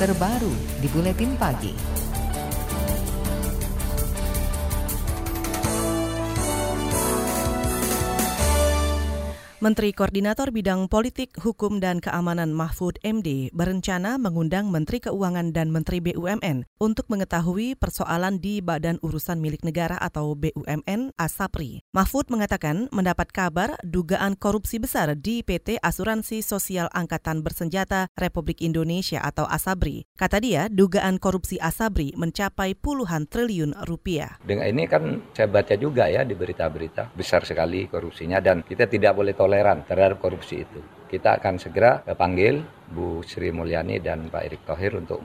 terbaru di Buletin Pagi. Menteri Koordinator Bidang Politik, Hukum, dan Keamanan Mahfud MD berencana mengundang Menteri Keuangan dan Menteri BUMN untuk mengetahui persoalan di Badan Urusan Milik Negara atau BUMN Asapri. Mahfud mengatakan mendapat kabar dugaan korupsi besar di PT Asuransi Sosial Angkatan Bersenjata Republik Indonesia atau Asabri. Kata dia, dugaan korupsi Asabri mencapai puluhan triliun rupiah. Dengan ini kan saya baca juga ya di berita-berita besar sekali korupsinya dan kita tidak boleh toleran terhadap korupsi itu. Kita akan segera panggil Bu Sri Mulyani dan Pak Erick Thohir untuk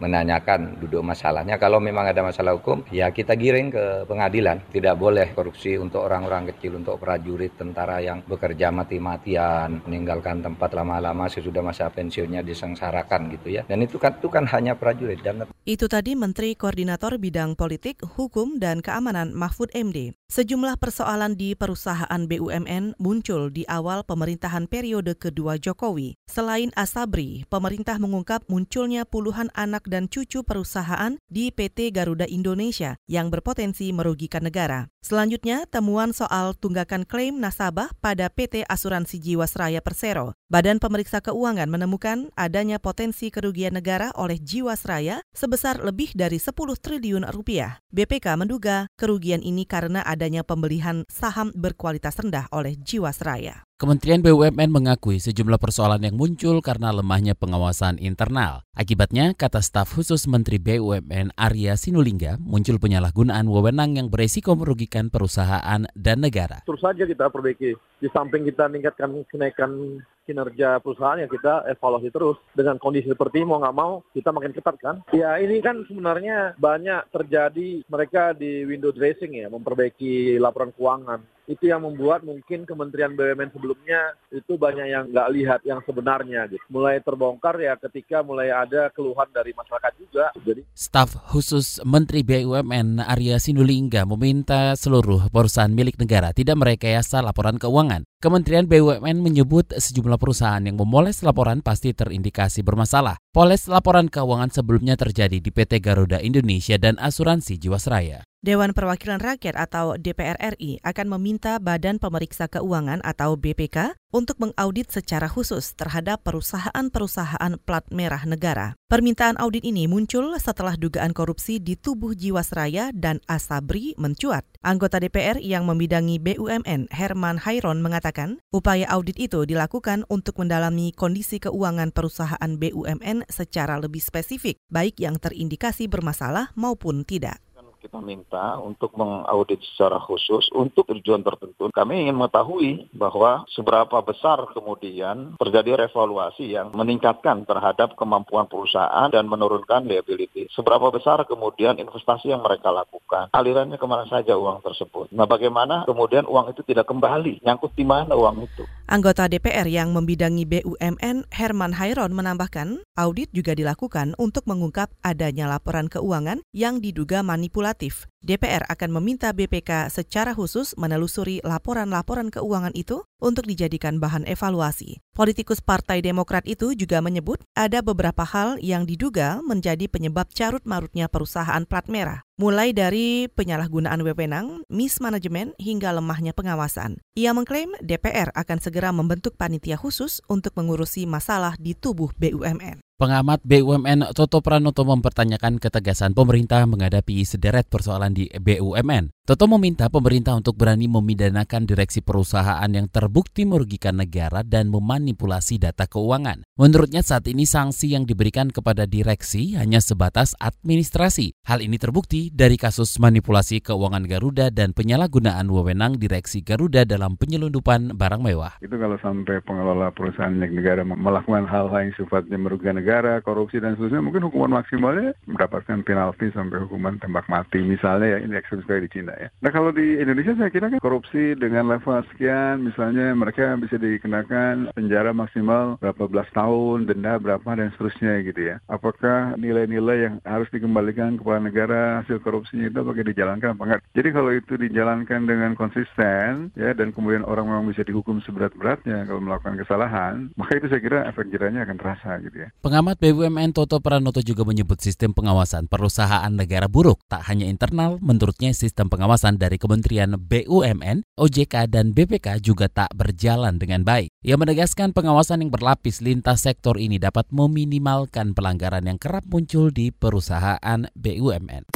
menanyakan duduk masalahnya. Kalau memang ada masalah hukum, ya kita giring ke pengadilan. Tidak boleh korupsi untuk orang-orang kecil, untuk prajurit, tentara yang bekerja mati-matian, meninggalkan tempat lama-lama sesudah masa pensiunnya disengsarakan gitu ya. Dan itu kan itu kan hanya prajurit. Dan... Itu tadi Menteri Koordinator Bidang Politik, Hukum, dan Keamanan Mahfud MD. Sejumlah persoalan di perusahaan BUMN muncul di awal pemerintahan periode kedua Jokowi. Selain asal Sabri, pemerintah mengungkap munculnya puluhan anak dan cucu perusahaan di PT Garuda Indonesia yang berpotensi merugikan negara. Selanjutnya, temuan soal tunggakan klaim nasabah pada PT Asuransi Jiwasraya Persero. Badan Pemeriksa Keuangan menemukan adanya potensi kerugian negara oleh Jiwasraya sebesar lebih dari 10 triliun rupiah. BPK menduga kerugian ini karena adanya pembelian saham berkualitas rendah oleh Jiwasraya. Kementerian BUMN mengakui sejumlah persoalan yang muncul karena lemahnya pengawasan internal. Akibatnya, kata staf khusus Menteri BUMN Arya Sinulinga, muncul penyalahgunaan wewenang yang beresiko merugikan perusahaan dan negara. Terus saja kita perbaiki. Di samping kita meningkatkan kenaikan kinerja perusahaan ya kita evaluasi terus. Dengan kondisi seperti ini mau nggak mau kita makin ketat kan? Ya ini kan sebenarnya banyak terjadi mereka di window dressing ya memperbaiki laporan keuangan itu yang membuat mungkin Kementerian BUMN sebelumnya itu banyak yang nggak lihat yang sebenarnya gitu. Mulai terbongkar ya ketika mulai ada keluhan dari masyarakat juga. Jadi Staf khusus Menteri BUMN Arya Sinulinga meminta seluruh perusahaan milik negara tidak merekayasa laporan keuangan. Kementerian BUMN menyebut sejumlah perusahaan yang memoles laporan pasti terindikasi bermasalah. Poles laporan keuangan sebelumnya terjadi di PT Garuda Indonesia dan Asuransi Jiwasraya. Dewan Perwakilan Rakyat atau DPR RI akan meminta Badan Pemeriksa Keuangan atau BPK untuk mengaudit secara khusus terhadap perusahaan-perusahaan plat merah negara. Permintaan audit ini muncul setelah dugaan korupsi di tubuh Jiwasraya dan Asabri mencuat. Anggota DPR yang membidangi BUMN Herman Hairon mengatakan, upaya audit itu dilakukan untuk mendalami kondisi keuangan perusahaan BUMN secara lebih spesifik, baik yang terindikasi bermasalah maupun tidak kita minta untuk mengaudit secara khusus untuk tujuan tertentu. Kami ingin mengetahui bahwa seberapa besar kemudian terjadi revaluasi yang meningkatkan terhadap kemampuan perusahaan dan menurunkan liability. Seberapa besar kemudian investasi yang mereka lakukan. Alirannya ke mana saja uang tersebut. Nah bagaimana kemudian uang itu tidak kembali. Nyangkut di mana uang itu. Anggota DPR yang membidangi BUMN Herman Hairon menambahkan, audit juga dilakukan untuk mengungkap adanya laporan keuangan yang diduga manipulasi legislatif, DPR akan meminta BPK secara khusus menelusuri laporan-laporan keuangan itu untuk dijadikan bahan evaluasi. Politikus Partai Demokrat itu juga menyebut ada beberapa hal yang diduga menjadi penyebab carut-marutnya perusahaan plat merah, mulai dari penyalahgunaan wewenang, mismanagement, hingga lemahnya pengawasan. Ia mengklaim DPR akan segera membentuk panitia khusus untuk mengurusi masalah di tubuh BUMN. Pengamat BUMN Toto Pranoto mempertanyakan ketegasan pemerintah menghadapi sederet persoalan di BUMN. Toto meminta pemerintah untuk berani memidanakan direksi perusahaan yang terbukti merugikan negara dan memanipulasi data keuangan. Menurutnya saat ini sanksi yang diberikan kepada direksi hanya sebatas administrasi. Hal ini terbukti dari kasus manipulasi keuangan Garuda dan penyalahgunaan wewenang direksi Garuda dalam penyelundupan barang mewah. Itu kalau sampai pengelola perusahaan milik negara melakukan hal-hal yang sifatnya merugikan negara korupsi dan seterusnya, mungkin hukuman maksimalnya mendapatkan penalti sampai hukuman tembak mati misalnya ya ini ekstrim di Cina ya. Nah kalau di Indonesia saya kira kan korupsi dengan level sekian misalnya mereka bisa dikenakan penjara maksimal berapa belas tahun, denda berapa dan seterusnya gitu ya. Apakah nilai-nilai yang harus dikembalikan kepada negara hasil korupsinya itu apakah dijalankan apa enggak? Jadi kalau itu dijalankan dengan konsisten ya dan kemudian orang memang bisa dihukum seberat-beratnya kalau melakukan kesalahan, maka itu saya kira efek jerahnya akan terasa gitu ya. Pengamat BUMN Toto Pranoto juga menyebut sistem pengawasan perusahaan negara buruk. Tak hanya internal, menurutnya sistem pengawasan dari Kementerian BUMN, OJK, dan BPK juga tak berjalan dengan baik. Ia menegaskan pengawasan yang berlapis lintas sektor ini dapat meminimalkan pelanggaran yang kerap muncul di perusahaan BUMN.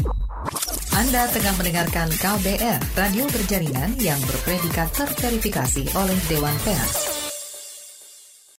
Anda tengah mendengarkan KBR, radio berjaringan yang berpredikat terverifikasi oleh Dewan Pers.